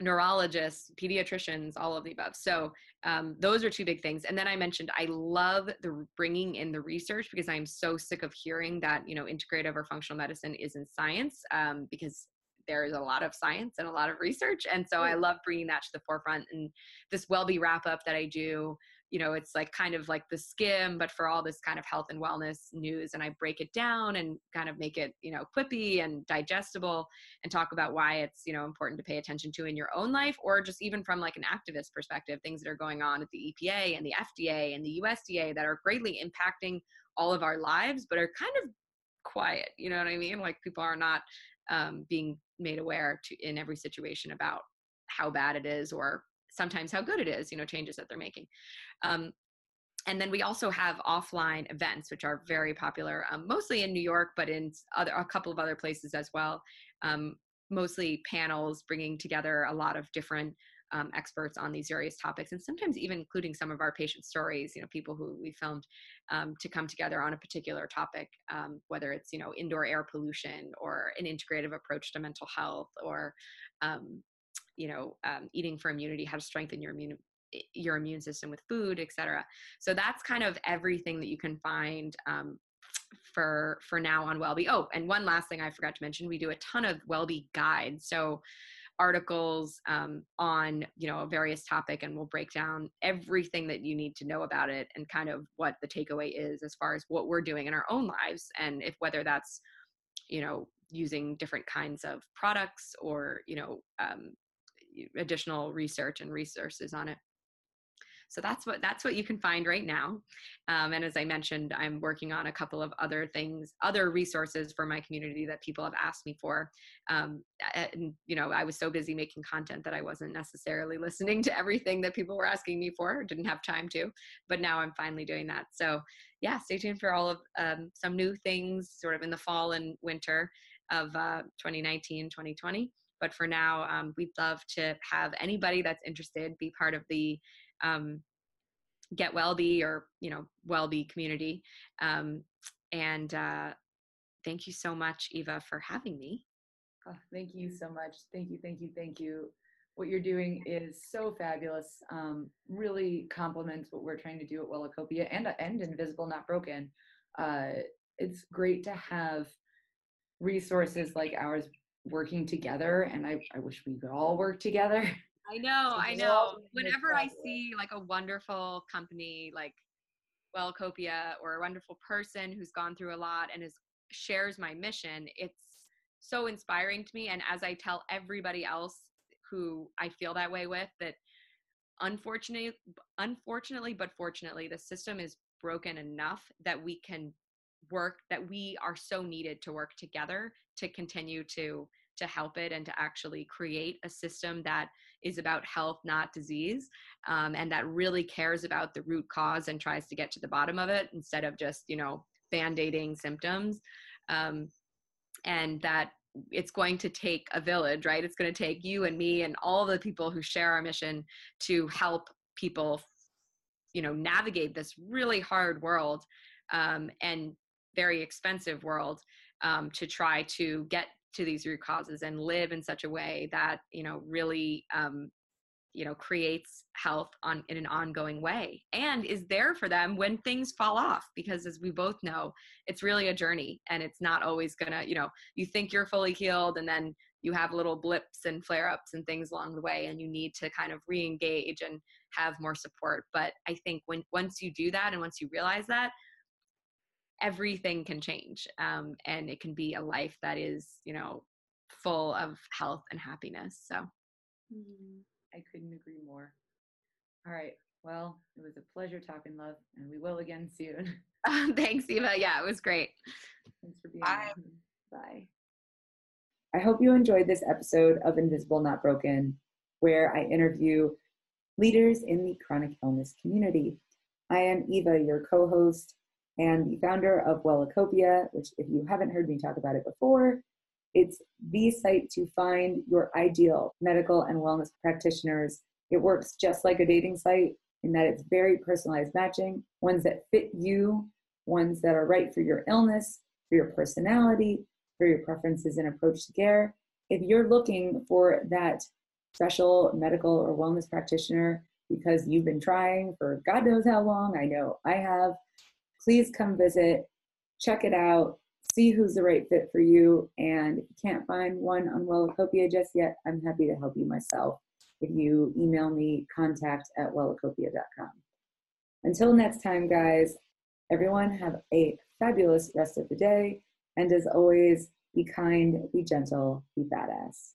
neurologists, pediatricians, all of the above. So um, those are two big things. And then I mentioned I love the bringing in the research because I'm so sick of hearing that you know integrative or functional medicine isn't science um, because there is a lot of science and a lot of research. And so I love bringing that to the forefront. And this WellBe wrap up that I do you know it's like kind of like theSkimm but for all this kind of health and wellness news and i break it down and kind of make it you know quippy and digestible and talk about why it's you know important to pay attention to in your own life or just even from like an activist perspective things that are going on at the epa and the fda and the usda that are greatly impacting all of our lives but are kind of quiet you know what i mean? Like people are not um, being made aware to in every situation about how bad it is or sometimes how good it is you know changes that they're making. Um, and then we also have offline events which are very popular um, mostly in new york but in other a couple of other places as well. Um, mostly panels bringing together a lot of different um, experts on these various topics and sometimes even including some of our patient stories you know people who we filmed um, to come together on a particular topic um, whether it's you know indoor air pollution or an integrative approach to mental health or um, you know um, eating for immunity how to strengthen your immune your immune system with food etc so that's kind of everything that you can find um, for for now on WellBe. Oh and one last thing i forgot to mention we do a ton of WellBe guides. So articles um, on you know a various topic and we'll break down everything that you need to know about it and kind of what the takeaway is as far as what we're doing in our own lives and if whether that's you know using different kinds of products or you know um, additional research and resources on it. So that's what that's what you can find right now. Um, and as i mentioned i'm working on a couple of other things other resources for my community that people have asked me for. Um, and you know i was so busy making content that i wasn't necessarily [laughs] listening to everything that people were asking me for or didn't have time to but now i'm finally doing that. So yeah stay tuned for all of um, some new things sort of in the fall and winter of uh, 2019 2020 but for now, um, we'd love to have anybody that's interested be part of the um, Get WellBe or you know WellBe community. Um, and uh, thank you so much, Eva, for having me. Oh, thank you so much. Thank you, thank you, thank you. What you're doing is so fabulous. Um, really complements what we're trying to do at Wellacopia and and Invisible Not Broken. Uh, it's great to have resources like ours working together and I, I wish we could all work together i know [laughs] i know. whenever i see like a wonderful company like wellacopia or a wonderful person who's gone through a lot and is shares my mission it's so inspiring to me and as i tell everybody else who i feel that way with that unfortunately unfortunately but fortunately the system is broken enough that we can work that we are so needed to work together to continue to to help it and to actually create a system that is about health not disease um, and that really cares about the root cause and tries to get to the bottom of it instead of just you know band-aiding symptoms. Um, and that it's going to take a village right? It's going to take you and me and all the people who share our mission to help people you know navigate this really hard world um, and very expensive world um, to try to get to these root causes and live in such a way that you know really um, you know creates health on in an ongoing way. And is there for them when things fall off because as we both know it's really a journey and it's not always gonna you know you think you're fully healed and then you have little blips and flare ups and things along the way and you need to kind of re-engage and have more support. But i think when once you do that and once you realize that everything can change um, and it can be a life that is you know full of health and happiness so. Mm-hmm. i couldn't agree more. All right. Well it was a pleasure talking love and we will again soon. [laughs] [laughs] Thanks eva. Yeah it was great. Thanks for being bye. bye. I hope you enjoyed this episode of invisible not broken where i interview leaders in the chronic illness community. I am eva your co-host and the founder of Wellacopia, which, if you haven't heard me talk about it before, it's the site to find your ideal medical and wellness practitioners. It works just like a dating site in that it's very personalized matching, ones that fit you, ones that are right for your illness, for your personality, for your preferences and approach to care. If you're looking for that special medical or wellness practitioner because you've been trying for God knows how long, I know I have, please come visit, check it out, see who's the right fit for you. And if you can't find one on Wellacopia just yet, I'm happy to help you myself if you email me contact at wellacopia.com. Until next time, guys, everyone have a fabulous rest of the day. And as always, be kind, be gentle, be badass.